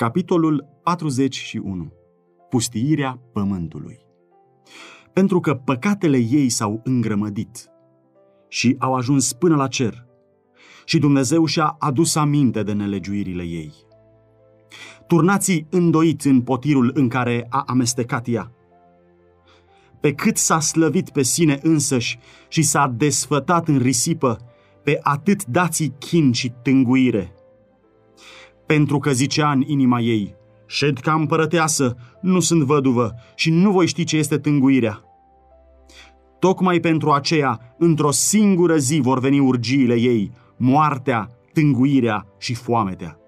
Capitolul 41. Pustiirea pământului. Pentru că păcatele ei s-au îngrămădit și au ajuns până la cer și Dumnezeu și-a adus aminte de nelegiuirile ei. Turnații îndoit în potirul în care a amestecat ea. Pe cât s-a slăvit pe sine însăși și s-a desfătat în risipă, pe atât dați chin și tânguire – pentru că zicea în inima ei, șed ca împărăteasă, nu sunt văduvă și nu voi ști ce este tânguirea. Tocmai pentru aceea, într-o singură zi vor veni urgiile ei, moartea, tânguirea și foametea.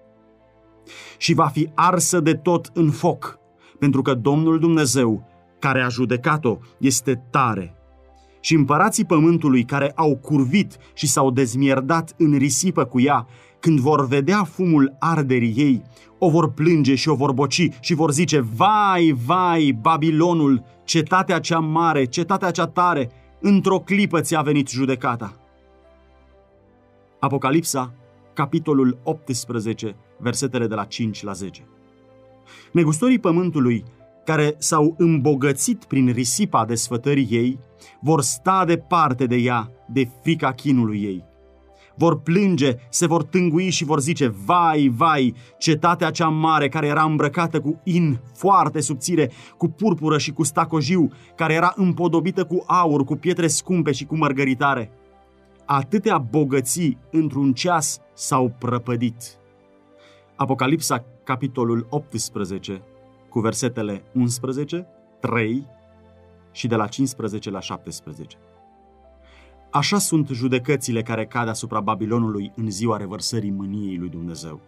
Și va fi arsă de tot în foc, pentru că Domnul Dumnezeu, care a judecat-o, este tare. Și împărații pământului care au curvit și s-au dezmierdat în risipă cu ea, când vor vedea fumul arderii ei, o vor plânge și o vor boci și vor zice, vai, vai, Babilonul, cetatea cea mare, cetatea cea tare, într-o clipă ți-a venit judecata. Apocalipsa, capitolul 18, versetele de la 5 la 10. Negustorii pământului, care s-au îmbogățit prin risipa desfătării ei, vor sta departe de ea, de frica chinului ei vor plânge, se vor tângui și vor zice, vai, vai, cetatea cea mare care era îmbrăcată cu in foarte subțire, cu purpură și cu stacojiu, care era împodobită cu aur, cu pietre scumpe și cu mărgăritare. Atâtea bogății într-un ceas s-au prăpădit. Apocalipsa, capitolul 18, cu versetele 11, 3 și de la 15 la 17. Așa sunt judecățile care cad asupra Babilonului în ziua revărsării mâniei lui Dumnezeu.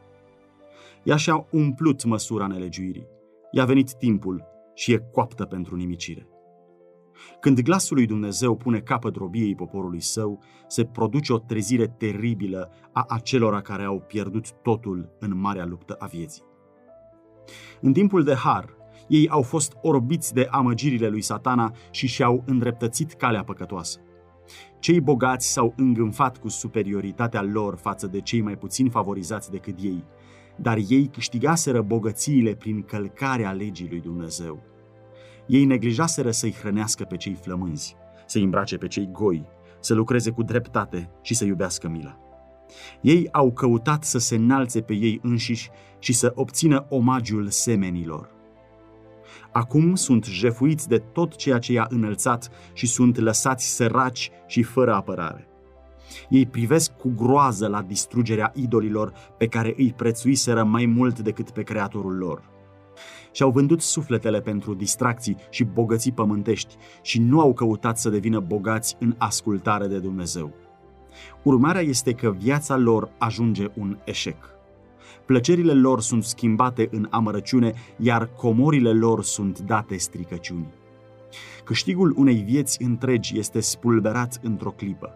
Ea și-a umplut măsura nelegiuirii. I-a venit timpul și e coaptă pentru nimicire. Când glasul lui Dumnezeu pune capăt robiei poporului său, se produce o trezire teribilă a acelora care au pierdut totul în marea luptă a vieții. În timpul de har, ei au fost orbiți de amăgirile lui satana și și-au îndreptățit calea păcătoasă. Cei bogați s-au îngânfat cu superioritatea lor față de cei mai puțin favorizați decât ei, dar ei câștigaseră bogățiile prin călcarea legii lui Dumnezeu. Ei neglijaseră să-i hrănească pe cei flămânzi, să-i îmbrace pe cei goi, să lucreze cu dreptate și să iubească mila. Ei au căutat să se înalțe pe ei înșiși și să obțină omagiul semenilor. Acum sunt jefuiți de tot ceea ce i-a înălțat și sunt lăsați săraci și fără apărare. Ei privesc cu groază la distrugerea idolilor pe care îi prețuiseră mai mult decât pe Creatorul lor. Și-au vândut sufletele pentru distracții și bogății pământești și nu au căutat să devină bogați în ascultare de Dumnezeu. Urmarea este că viața lor ajunge un eșec. Plăcerile lor sunt schimbate în amărăciune, iar comorile lor sunt date stricăciuni. Câștigul unei vieți întregi este spulberat într-o clipă.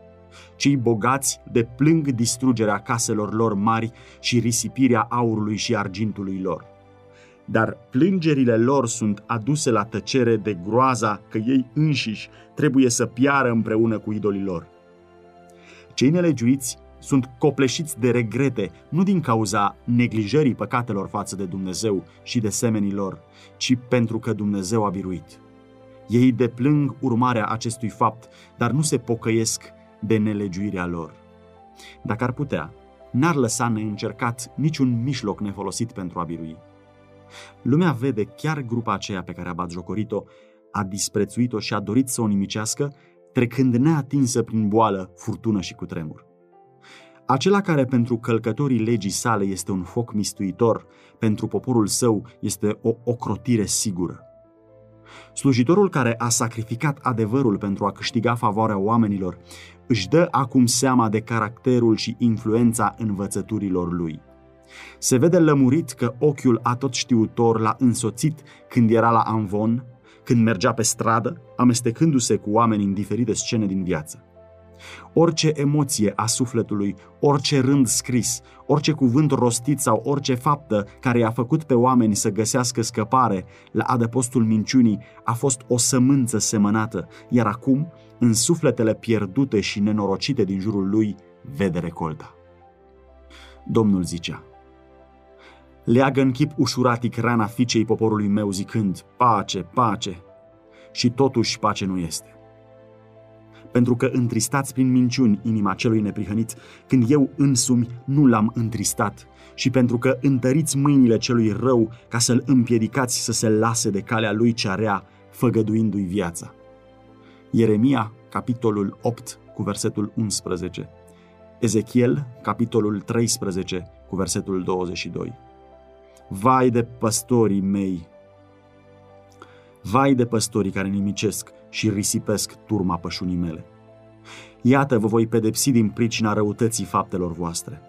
Cei bogați deplâng distrugerea caselor lor mari și risipirea aurului și argintului lor. Dar plângerile lor sunt aduse la tăcere de groaza că ei înșiși trebuie să piară împreună cu idolii lor. Cei nelegiuiți sunt copleșiți de regrete, nu din cauza neglijării păcatelor față de Dumnezeu și de semenii lor, ci pentru că Dumnezeu a biruit. Ei deplâng urmarea acestui fapt, dar nu se pocăiesc de nelegiuirea lor. Dacă ar putea, n-ar lăsa neîncercat niciun mijloc nefolosit pentru a birui. Lumea vede chiar grupa aceea pe care a batjocorit-o, a disprețuit-o și a dorit să o nimicească, trecând neatinsă prin boală, furtună și cutremur. Acela care pentru călcătorii legii sale este un foc mistuitor, pentru poporul său este o ocrotire sigură. Slujitorul care a sacrificat adevărul pentru a câștiga favoarea oamenilor își dă acum seama de caracterul și influența învățăturilor lui. Se vede lămurit că ochiul atot știutor l-a însoțit când era la Anvon, când mergea pe stradă, amestecându-se cu oameni în diferite scene din viață. Orice emoție a sufletului, orice rând scris, orice cuvânt rostit sau orice faptă care i-a făcut pe oameni să găsească scăpare la adăpostul minciunii a fost o sămânță semănată, iar acum, în sufletele pierdute și nenorocite din jurul lui, vede recolta. Domnul zicea, leagă în chip ușuratic rana fiicei poporului meu zicând, pace, pace, și totuși pace nu este. Pentru că întristați prin minciuni inima celui neprihănit, când eu însumi nu l-am întristat, și pentru că întăriți mâinile celui rău ca să-l împiedicați să se lase de calea lui cea rea, făgăduindu-i viața. Ieremia, capitolul 8, cu versetul 11. Ezechiel, capitolul 13, cu versetul 22. Vai de păstorii mei! Vai de păstorii care nimicesc și risipesc turma pășunii mele! Iată, vă voi pedepsi din pricina răutății faptelor voastre.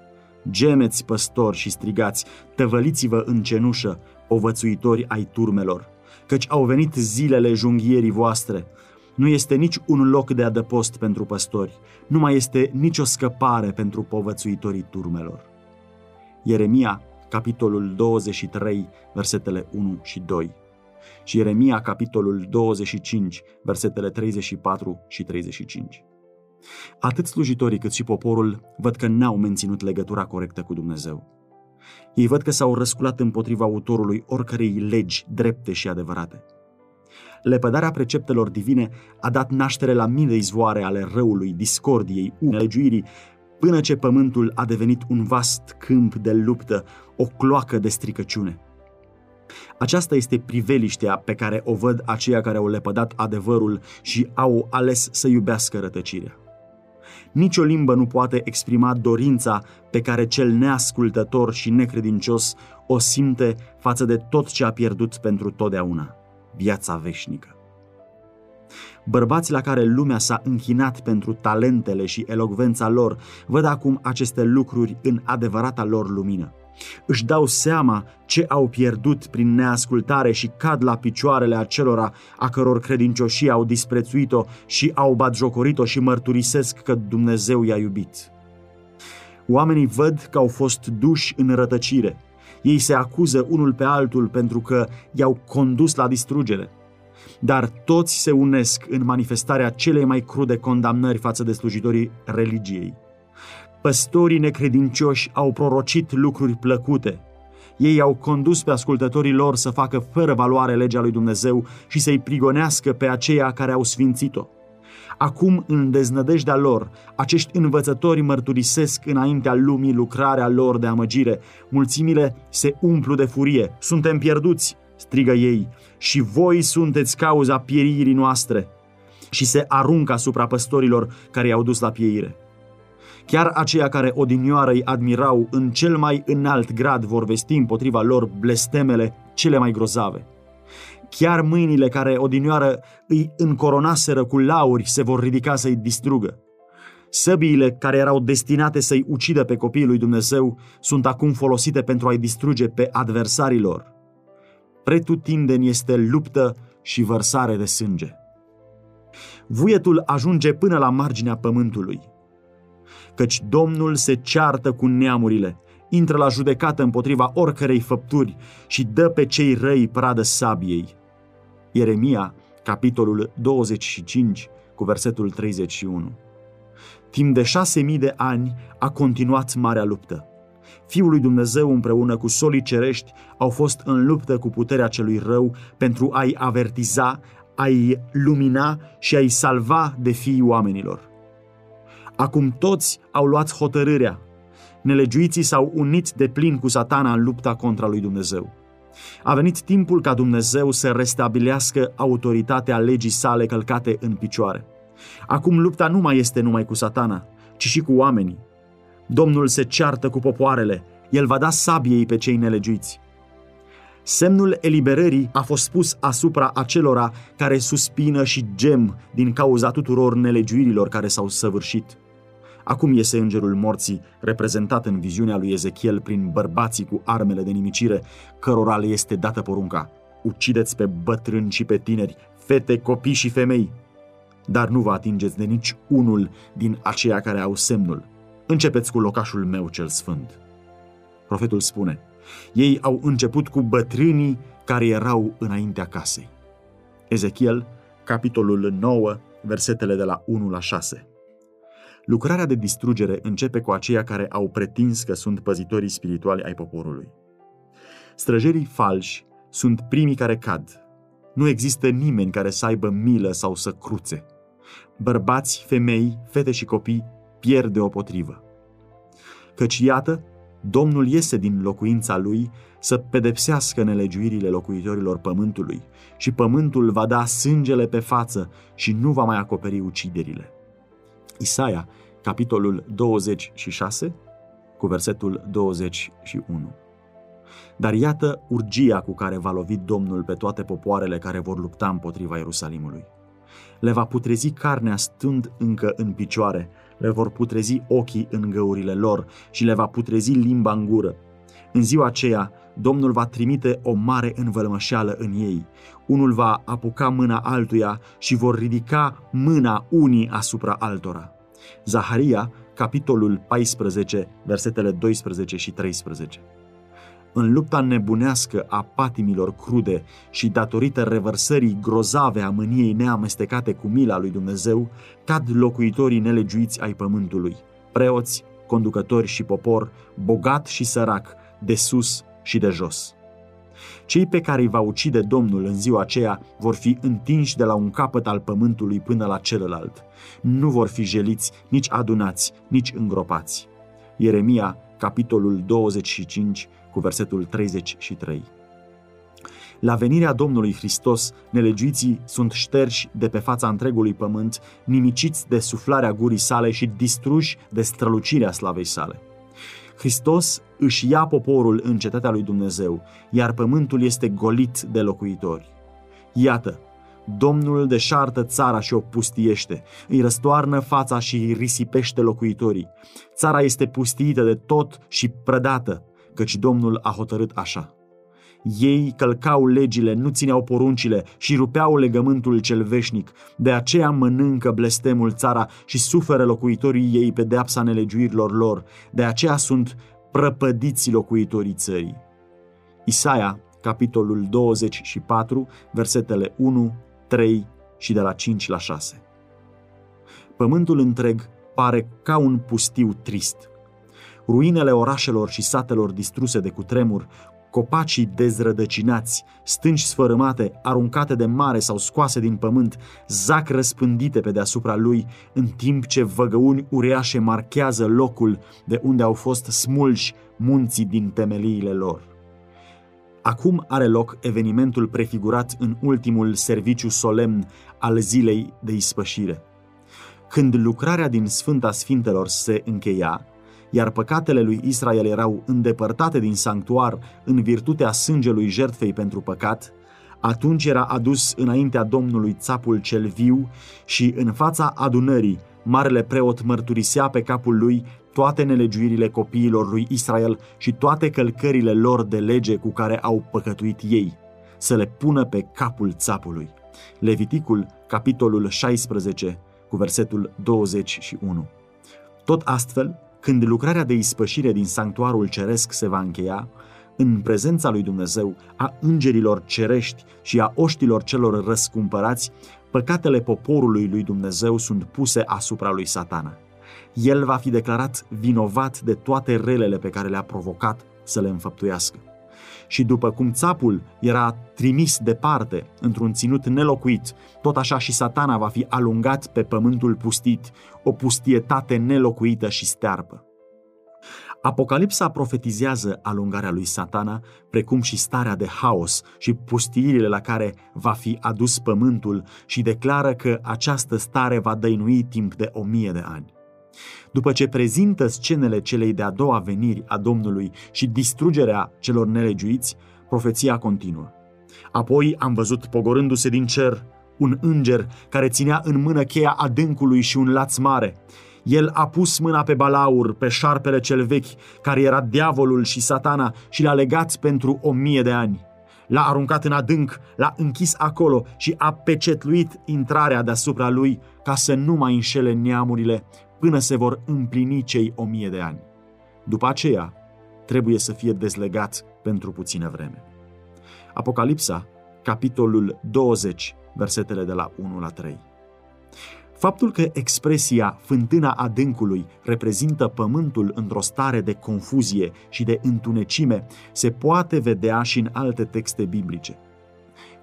Gemeți, păstori, și strigați, tăvăliți-vă în cenușă, povățuitori ai turmelor, căci au venit zilele junghierii voastre. Nu este nici un loc de adăpost pentru păstori, nu mai este nicio scăpare pentru povățuitorii turmelor. Ieremia, capitolul 23, versetele 1 și 2 și Ieremia, capitolul 25, versetele 34 și 35. Atât slujitorii cât și poporul văd că n-au menținut legătura corectă cu Dumnezeu. Ei văd că s-au răsculat împotriva autorului oricărei legi drepte și adevărate. Lepădarea preceptelor divine a dat naștere la mii de izvoare ale răului, discordiei, unelegiuirii, până ce pământul a devenit un vast câmp de luptă, o cloacă de stricăciune. Aceasta este priveliștea pe care o văd aceia care au lepădat adevărul și au ales să iubească rătăcirea. Nici o limbă nu poate exprima dorința pe care cel neascultător și necredincios o simte față de tot ce a pierdut pentru totdeauna, viața veșnică. Bărbații la care lumea s-a închinat pentru talentele și elogvența lor văd acum aceste lucruri în adevărata lor lumină își dau seama ce au pierdut prin neascultare și cad la picioarele acelora a căror credincioșii au disprețuit-o și au batjocorit-o și mărturisesc că Dumnezeu i-a iubit. Oamenii văd că au fost duși în rătăcire. Ei se acuză unul pe altul pentru că i-au condus la distrugere. Dar toți se unesc în manifestarea celei mai crude condamnări față de slujitorii religiei. Păstorii necredincioși au prorocit lucruri plăcute. Ei au condus pe ascultătorii lor să facă fără valoare legea lui Dumnezeu și să-i prigonească pe aceia care au sfințit-o. Acum, în deznădejdea lor, acești învățători mărturisesc înaintea lumii lucrarea lor de amăgire. Mulțimile se umplu de furie. Suntem pierduți, strigă ei, și voi sunteți cauza pieririi noastre. Și se aruncă asupra păstorilor care i-au dus la pieire. Chiar aceia care odinioară îi admirau în cel mai înalt grad vor vesti împotriva lor blestemele cele mai grozave. Chiar mâinile care odinioară îi încoronaseră cu lauri se vor ridica să-i distrugă. Săbiile care erau destinate să-i ucidă pe copiii lui Dumnezeu sunt acum folosite pentru a-i distruge pe adversarii lor. Pretutindeni este luptă și vărsare de sânge. Vuietul ajunge până la marginea pământului căci Domnul se ceartă cu neamurile, intră la judecată împotriva oricărei făpturi și dă pe cei răi pradă sabiei. Ieremia, capitolul 25, cu versetul 31. Timp de șase mii de ani a continuat marea luptă. Fiul lui Dumnezeu împreună cu solii cerești au fost în luptă cu puterea celui rău pentru a-i avertiza, a-i lumina și a-i salva de fiii oamenilor. Acum toți au luat hotărârea. Nelegiuiții s-au unit de plin cu satana în lupta contra lui Dumnezeu. A venit timpul ca Dumnezeu să restabilească autoritatea legii sale călcate în picioare. Acum lupta nu mai este numai cu satana, ci și cu oamenii. Domnul se ceartă cu popoarele, el va da sabiei pe cei nelegiuiți. Semnul eliberării a fost pus asupra acelora care suspină și gem din cauza tuturor nelegiuirilor care s-au săvârșit. Acum iese îngerul morții, reprezentat în viziunea lui Ezechiel prin bărbații cu armele de nimicire, cărora le este dată porunca. Ucideți pe bătrâni și pe tineri, fete, copii și femei, dar nu vă atingeți de nici unul din aceia care au semnul. Începeți cu locașul meu cel sfânt. Profetul spune, ei au început cu bătrânii care erau înaintea casei. Ezechiel, capitolul 9, versetele de la 1 la 6. Lucrarea de distrugere începe cu aceia care au pretins că sunt păzitorii spirituali ai poporului. Străjerii falși sunt primii care cad. Nu există nimeni care să aibă milă sau să cruțe. Bărbați, femei, fete și copii pierd deopotrivă. Căci iată, Domnul iese din locuința lui să pedepsească nelegiuirile locuitorilor pământului și pământul va da sângele pe față și nu va mai acoperi uciderile. Isaia, capitolul 26, cu versetul 21. Dar iată urgia cu care va lovi Domnul pe toate popoarele care vor lupta împotriva Ierusalimului. Le va putrezi carnea stând încă în picioare, le vor putrezi ochii în găurile lor și le va putrezi limba în gură. În ziua aceea, Domnul va trimite o mare învălmășeală în ei. Unul va apuca mâna altuia și vor ridica mâna unii asupra altora. Zaharia, capitolul 14, versetele 12 și 13 în lupta nebunească a patimilor crude și datorită revărsării grozave a mâniei neamestecate cu mila lui Dumnezeu, cad locuitorii nelegiuiți ai pământului, preoți, conducători și popor, bogat și sărac, de sus și de jos. Cei pe care îi va ucide Domnul în ziua aceea vor fi întinși de la un capăt al pământului până la celălalt. Nu vor fi jeliți, nici adunați, nici îngropați. Ieremia, capitolul 25, cu versetul 33. La venirea Domnului Hristos, nelegiuiții sunt șterși de pe fața întregului pământ, nimiciți de suflarea gurii sale și distruși de strălucirea slavei sale. Hristos își ia poporul în cetatea lui Dumnezeu, iar pământul este golit de locuitori. Iată, Domnul deșartă țara și o pustiește, îi răstoarnă fața și îi risipește locuitorii. Țara este pustiită de tot și prădată, căci Domnul a hotărât așa. Ei călcau legile, nu țineau poruncile și rupeau legământul cel veșnic. De aceea mănâncă blestemul țara și suferă locuitorii ei pedeapsa nelegiuirilor lor. De aceea sunt prăpădiți locuitorii țării. Isaia, capitolul 24, versetele 1, 3 și de la 5 la 6. Pământul întreg pare ca un pustiu trist. Ruinele orașelor și satelor distruse de cutremur, copacii dezrădăcinați, stânci sfărâmate, aruncate de mare sau scoase din pământ, zac răspândite pe deasupra lui, în timp ce văgăuni uriașe marchează locul de unde au fost smulși munții din temeliile lor. Acum are loc evenimentul prefigurat în ultimul serviciu solemn al zilei de ispășire. Când lucrarea din Sfânta Sfintelor se încheia, iar păcatele lui Israel erau îndepărtate din sanctuar în virtutea sângelui jertfei pentru păcat, atunci era adus înaintea Domnului țapul cel viu și în fața adunării, marele preot mărturisea pe capul lui toate nelegiuirile copiilor lui Israel și toate călcările lor de lege cu care au păcătuit ei, să le pună pe capul țapului. Leviticul, capitolul 16, cu versetul 21. Tot astfel, când lucrarea de ispășire din sanctuarul ceresc se va încheia, în prezența lui Dumnezeu, a îngerilor cerești și a oștilor celor răscumpărați, păcatele poporului lui Dumnezeu sunt puse asupra lui satana. El va fi declarat vinovat de toate relele pe care le-a provocat să le înfăptuiască și după cum țapul era trimis departe, într-un ținut nelocuit, tot așa și satana va fi alungat pe pământul pustit, o pustietate nelocuită și stearpă. Apocalipsa profetizează alungarea lui satana, precum și starea de haos și pustiirile la care va fi adus pământul și declară că această stare va dăinui timp de o mie de ani. După ce prezintă scenele celei de-a doua veniri a Domnului și distrugerea celor nelegiuiți, profeția continuă. Apoi am văzut pogorându-se din cer un înger care ținea în mână cheia adâncului și un laț mare. El a pus mâna pe balaur, pe șarpele cel vechi, care era diavolul și satana, și l-a legat pentru o mie de ani. L-a aruncat în adânc, l-a închis acolo și a pecetluit intrarea deasupra lui ca să nu mai înșele neamurile până se vor împlini cei o mie de ani. După aceea, trebuie să fie dezlegat pentru puțină vreme. Apocalipsa, capitolul 20, versetele de la 1 la 3. Faptul că expresia fântâna adâncului reprezintă pământul într-o stare de confuzie și de întunecime se poate vedea și în alte texte biblice.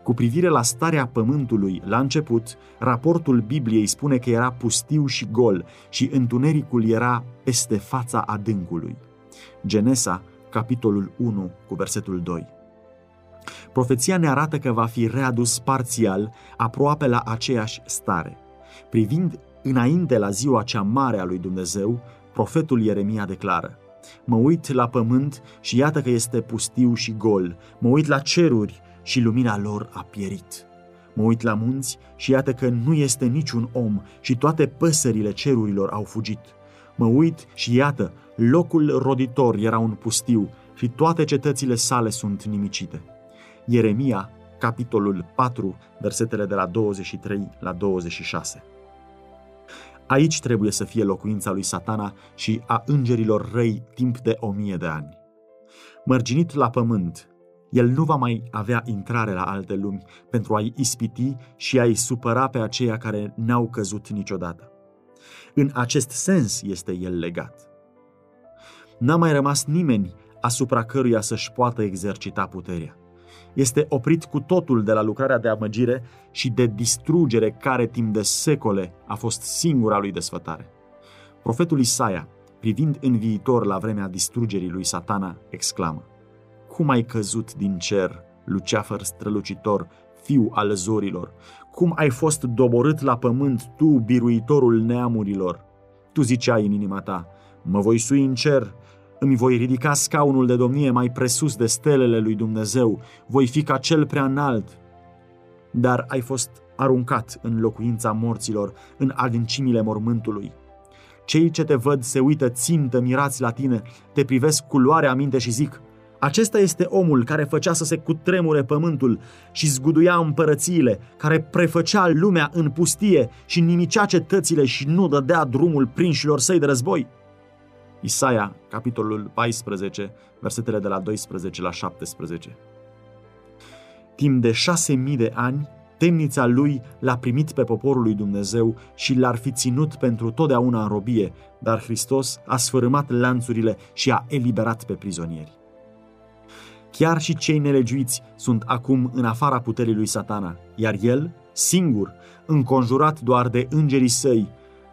Cu privire la starea pământului la început, raportul Bibliei spune că era pustiu și gol și întunericul era peste fața adâncului. Genesa, capitolul 1, cu versetul 2. Profeția ne arată că va fi readus parțial aproape la aceeași stare. Privind înainte la ziua cea mare a lui Dumnezeu, profetul Ieremia declară Mă uit la pământ și iată că este pustiu și gol. Mă uit la ceruri și lumina lor a pierit. Mă uit la munți și iată că nu este niciun om și toate păsările cerurilor au fugit. Mă uit și iată, locul roditor era un pustiu și toate cetățile sale sunt nimicite. Ieremia, capitolul 4, versetele de la 23 la 26. Aici trebuie să fie locuința lui satana și a îngerilor răi timp de o mie de ani. Mărginit la pământ, el nu va mai avea intrare la alte lumi pentru a-i ispiti și a-i supăra pe aceia care n-au căzut niciodată. În acest sens este el legat. N-a mai rămas nimeni asupra căruia să-și poată exercita puterea. Este oprit cu totul de la lucrarea de amăgire și de distrugere care timp de secole a fost singura lui desfătare. Profetul Isaia, privind în viitor la vremea distrugerii lui satana, exclamă Cum ai căzut din cer, luceafăr strălucitor, fiu al zorilor? Cum ai fost doborât la pământ, tu, biruitorul neamurilor? Tu ziceai în inima ta, mă voi sui în cer, îmi voi ridica scaunul de domnie mai presus de stelele lui Dumnezeu, voi fi ca cel prea înalt. Dar ai fost aruncat în locuința morților, în adâncimile mormântului. Cei ce te văd se uită țintă mirați la tine, te privesc cu luare aminte și zic, acesta este omul care făcea să se cutremure pământul și zguduia împărățiile, care prefăcea lumea în pustie și nimicea cetățile și nu dădea drumul prinșilor săi de război. Isaia, capitolul 14, versetele de la 12 la 17. Timp de șase mii de ani, temnița lui l-a primit pe poporul lui Dumnezeu și l-ar fi ținut pentru totdeauna în robie, dar Hristos a sfărâmat lanțurile și a eliberat pe prizonieri. Chiar și cei nelegiuiți sunt acum în afara puterii lui satana, iar el, singur, înconjurat doar de îngerii săi,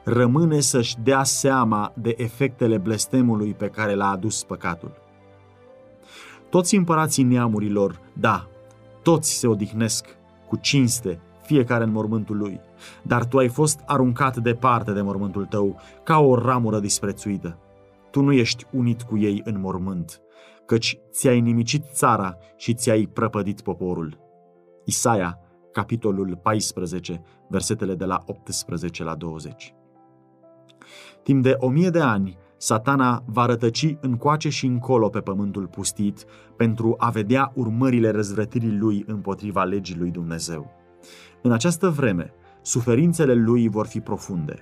rămâne să-și dea seama de efectele blestemului pe care l-a adus păcatul. Toți împărații neamurilor, da, toți se odihnesc cu cinste, fiecare în mormântul lui, dar tu ai fost aruncat departe de mormântul tău, ca o ramură disprețuită. Tu nu ești unit cu ei în mormânt, căci ți-ai nimicit țara și ți-ai prăpădit poporul. Isaia, capitolul 14, versetele de la 18 la 20. Timp de o mie de ani, satana va rătăci încoace și încolo pe pământul pustit pentru a vedea urmările răzvrătirii lui împotriva legii lui Dumnezeu. În această vreme, suferințele lui vor fi profunde.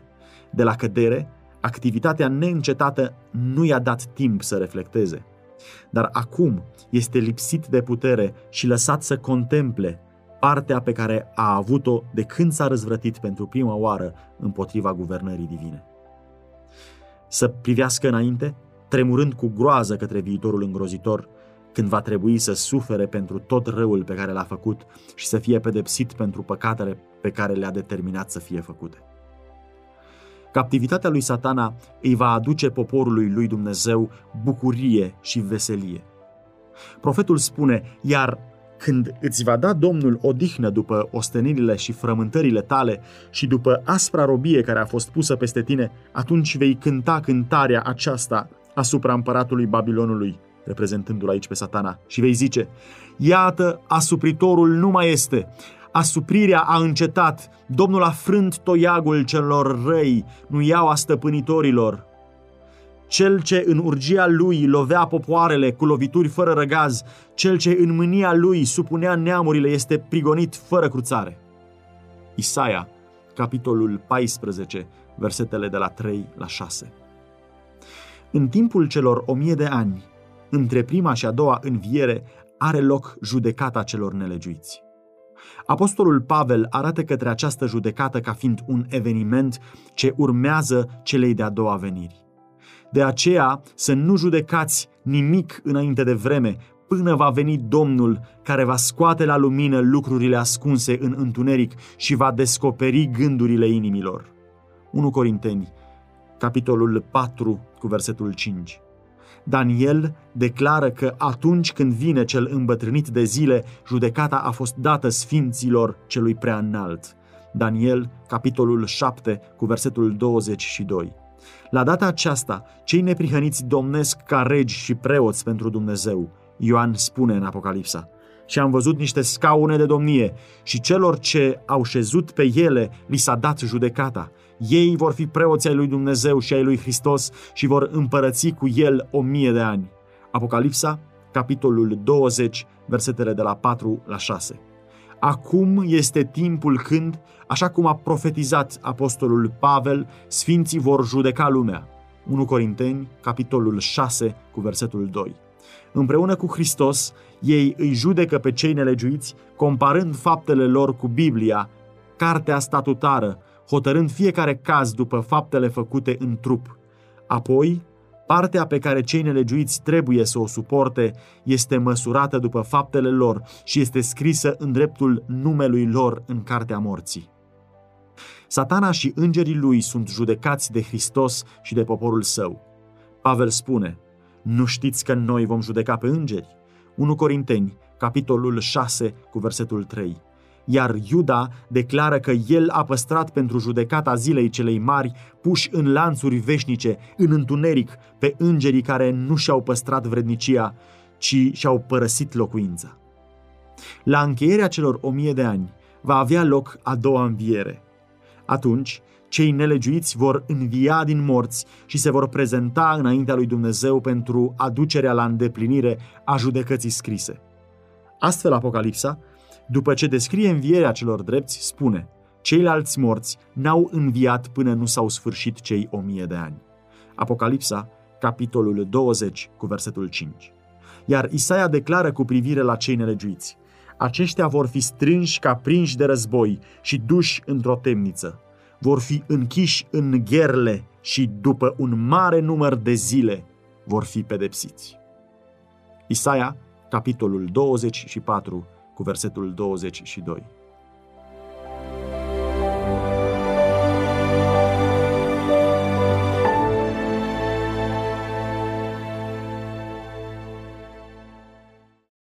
De la cădere, activitatea neîncetată nu i-a dat timp să reflecteze. Dar acum este lipsit de putere și lăsat să contemple partea pe care a avut-o de când s-a răzvrătit pentru prima oară împotriva guvernării divine să privească înainte, tremurând cu groază către viitorul îngrozitor, când va trebui să sufere pentru tot răul pe care l-a făcut și să fie pedepsit pentru păcatele pe care le-a determinat să fie făcute. Captivitatea lui satana îi va aduce poporului lui Dumnezeu bucurie și veselie. Profetul spune, iar când îți va da Domnul odihnă după ostenirile și frământările tale și după aspra robie care a fost pusă peste tine, atunci vei cânta cântarea aceasta asupra împăratului Babilonului, reprezentându-l aici pe satana, și vei zice, Iată, asupritorul nu mai este, asuprirea a încetat, Domnul a frânt toiagul celor răi, nu iau a stăpânitorilor, cel ce în urgia lui lovea popoarele cu lovituri fără răgaz, cel ce în mânia lui supunea neamurile este prigonit fără cruțare. Isaia, capitolul 14, versetele de la 3 la 6. În timpul celor o mie de ani, între prima și a doua înviere, are loc judecata celor nelegiuiți. Apostolul Pavel arată către această judecată ca fiind un eveniment ce urmează celei de-a doua veniri. De aceea să nu judecați nimic înainte de vreme, până va veni Domnul care va scoate la lumină lucrurile ascunse în întuneric și va descoperi gândurile inimilor. 1 Corinteni, capitolul 4, cu versetul 5. Daniel declară că atunci când vine cel îmbătrânit de zile, judecata a fost dată sfinților celui prea înalt. Daniel, capitolul 7, cu versetul 22. La data aceasta, cei neprihăniți domnesc ca regi și preoți pentru Dumnezeu. Ioan spune în Apocalipsa. Și am văzut niște scaune de domnie și celor ce au șezut pe ele li s-a dat judecata. Ei vor fi preoții ai lui Dumnezeu și ai lui Hristos și vor împărăți cu el o mie de ani. Apocalipsa, capitolul 20, versetele de la 4 la 6. Acum este timpul când, așa cum a profetizat apostolul Pavel, sfinții vor judeca lumea. 1 Corinteni, capitolul 6, cu versetul 2. Împreună cu Hristos, ei îi judecă pe cei nelegiuiți, comparând faptele lor cu Biblia, cartea statutară, hotărând fiecare caz după faptele făcute în trup. Apoi, partea pe care cei nelegiuiți trebuie să o suporte este măsurată după faptele lor și este scrisă în dreptul numelui lor în cartea morții. Satana și îngerii lui sunt judecați de Hristos și de poporul său. Pavel spune, nu știți că noi vom judeca pe îngeri? 1 Corinteni, capitolul 6, cu versetul 3 iar Iuda declară că el a păstrat pentru judecata zilei celei mari, puși în lanțuri veșnice, în întuneric, pe îngerii care nu și-au păstrat vrednicia, ci și-au părăsit locuința. La încheierea celor o mie de ani va avea loc a doua înviere. Atunci, cei nelegiuiți vor învia din morți și se vor prezenta înaintea lui Dumnezeu pentru aducerea la îndeplinire a judecății scrise. Astfel, Apocalipsa după ce descrie învierea celor drepți, spune Ceilalți morți n-au înviat până nu s-au sfârșit cei o mie de ani. Apocalipsa, capitolul 20, cu versetul 5. Iar Isaia declară cu privire la cei nelegiuiți. Aceștia vor fi strânși ca prinși de război și duși într-o temniță. Vor fi închiși în gherle și după un mare număr de zile vor fi pedepsiți. Isaia, capitolul 24, cu versetul 22.